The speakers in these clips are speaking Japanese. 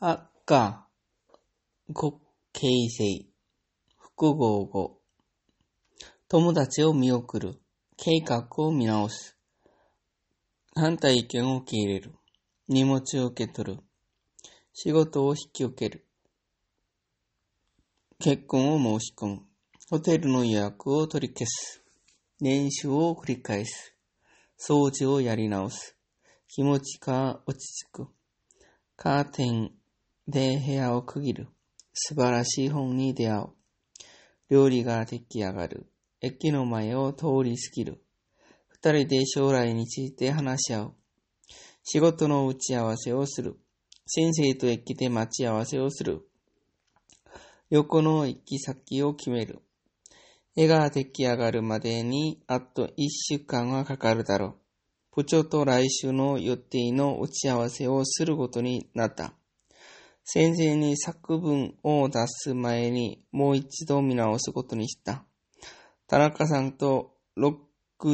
赤、国形成、複合語。友達を見送る。計画を見直す。反対意見を受け入れる。荷物を受け取る。仕事を引き受ける。結婚を申し込む。ホテルの予約を取り消す。練習を繰り返す。掃除をやり直す。気持ちが落ち着く。カーテンで部屋を区切る。素晴らしい本に出会う。料理が出来上がる。駅の前を通り過ぎる。二人で将来について話し合う。仕事の打ち合わせをする。先生と駅で待ち合わせをする。横の行き先を決める。絵が出来上がるまでにあと一週間はかかるだろう。部長と来週の予定の打ち合わせをすることになった。先生に作文を出す前にもう一度見直すことにした。田中さんと6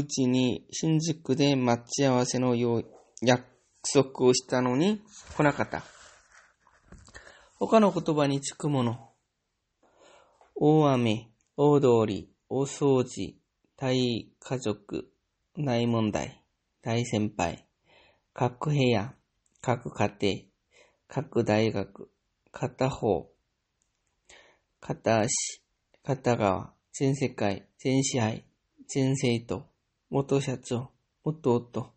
時に新宿で待ち合わせの約束をしたのに来なかった。他の言葉につくもの。大雨、大通り、大掃除、大家族、大問題、大先輩、各部屋、各家庭、各大学、片方、片足、片側、全世界、全支配、全生徒、元社長、元夫、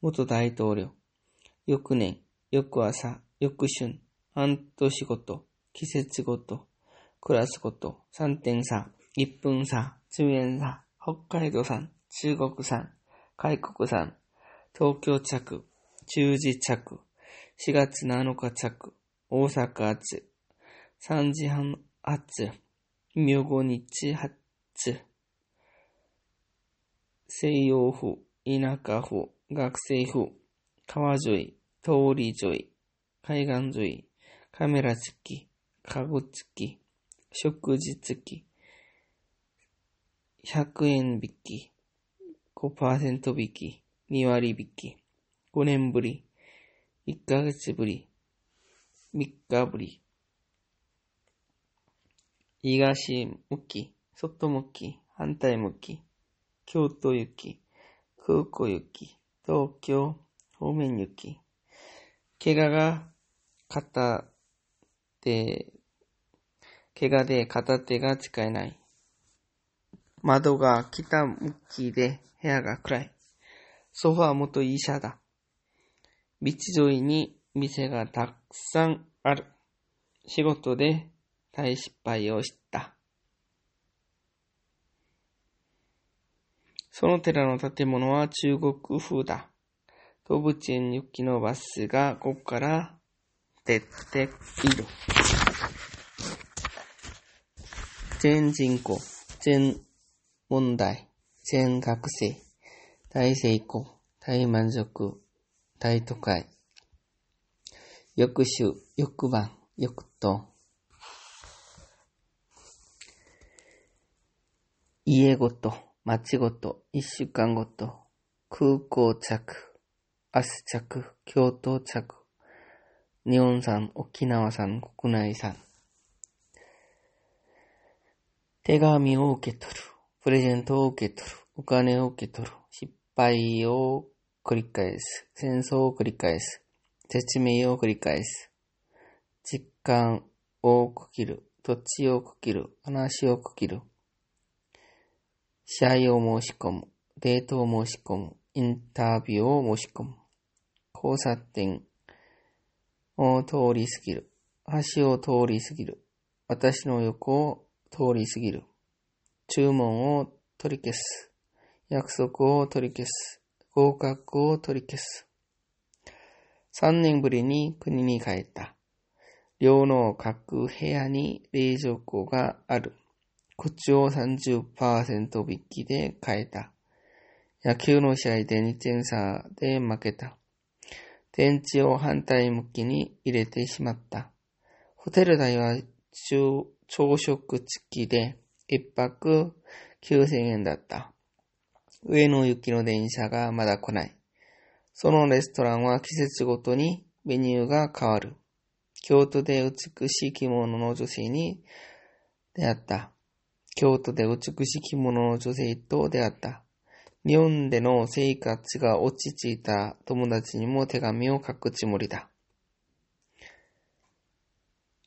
元大統領、翌年、翌朝、翌春、半年ごと、季節ごと、クラスごと、3点差、1分差、中円差、北海道産、中国産、外国産、東京着、中時着、4月7日着、大阪発、3時半発、明後日発、西洋府、田舎府、学生府、川沿い、通り沿い、海岸沿い、カメラ付き、家具付き、食事付き、100円引き、5%引き、2割引き、5年ぶり、1ヶ月ぶり、3日ぶり、東向き、外向き、反対向き、京都行き、空港行き、東京方面行き、怪我が片手、怪我で片手が使えない。窓が北向きで部屋が暗い。ソファー元医者だ。道沿いに店がたくさんある。仕事で大失敗をした。その寺の建物は中国風だ。動物園行きのバスがここから出ている。全人口、全問題、全学生、大成功、大満足、大都会、翌週、翌晩、翌と、家ごと、町ごと、一週間ごと、空港着、明日着、京都着、日本産、沖縄産、国内産。手紙を受け取る。プレゼントを受け取る。お金を受け取る。失敗を繰り返す。戦争を繰り返す。説明を繰り返す。実感を区切る。土地を区切る。話を区切る。試合を申し込む。デートを申し込む。インタビューを申し込む。交差点を通り過ぎる。橋を通り過ぎる。私の横を通り過ぎる。注文を取り消す。約束を取り消す。合格を取り消す。三年ぶりに国に帰った。寮の各部屋に冷蔵庫がある。口を30%引きで変えた。野球の試合で2点差で負けた。電池を反対向きに入れてしまった。ホテル代は朝食付きで一泊9000円だった。上野行きの電車がまだ来ない。そのレストランは季節ごとにメニューが変わる。京都で美しい着物の女性に出会った。京都で美しい着物の女性と出会った。日本での生活が落ち着いた友達にも手紙を書くつもりだ。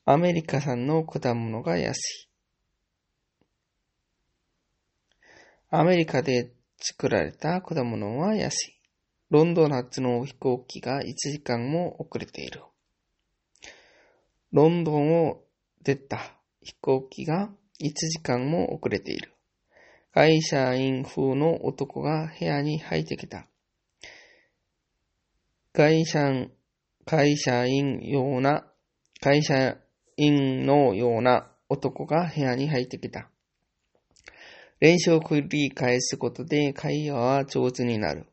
アメリカ産の果物が安い。アメリカで作られた果物は安い。ロンドン発の飛行機が1時間も遅れている。ロンドンを出た飛行機が1時間も遅れている。会社員風の男が部屋に入ってきた。会社、会社員ような、会社員のような男が部屋に入ってきた。練習を繰り返すことで会話は上手になる。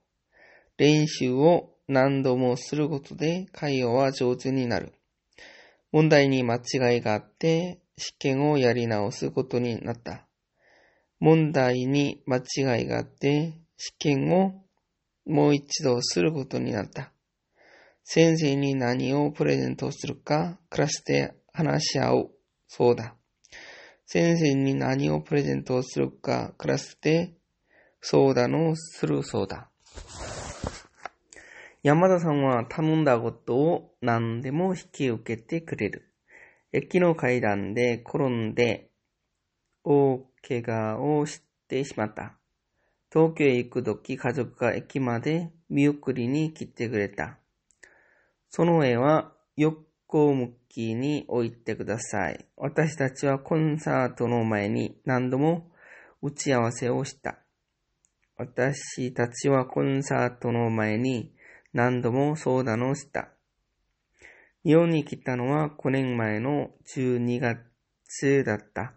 練習を何度もすることで会話は上手になる。問題に間違いがあって試験をやり直すことになった。問題に間違いがあって試験をもう一度することになった。先生に何をプレゼントするかクラスで話し合う。そうだ。先生に何をプレゼントするかクラスで相談をするそうだ。山田さんは頼んだことを何でも引き受けてくれる。駅の階段で転んで大怪我をしてしまった。東京へ行くとき家族が駅まで見送りに来てくれた。その絵はよ向きに置いてください。私たちはコンサートの前に何度も打ち合わせをした。私たちはコンサートの前に何度も相談をした。日本に来たのは5年前の12月だった。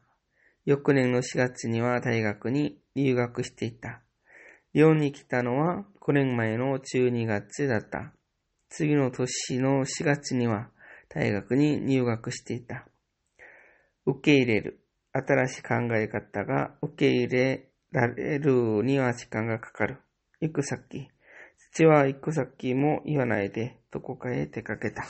翌年の4月には大学に留学していた。日本に来たのは5年前の12月だった。次の年の4月には大学に入学していた。受け入れる。新しい考え方が受け入れられるには時間がかかる。行く先。父は行く先も言わないでどこかへ出かけた。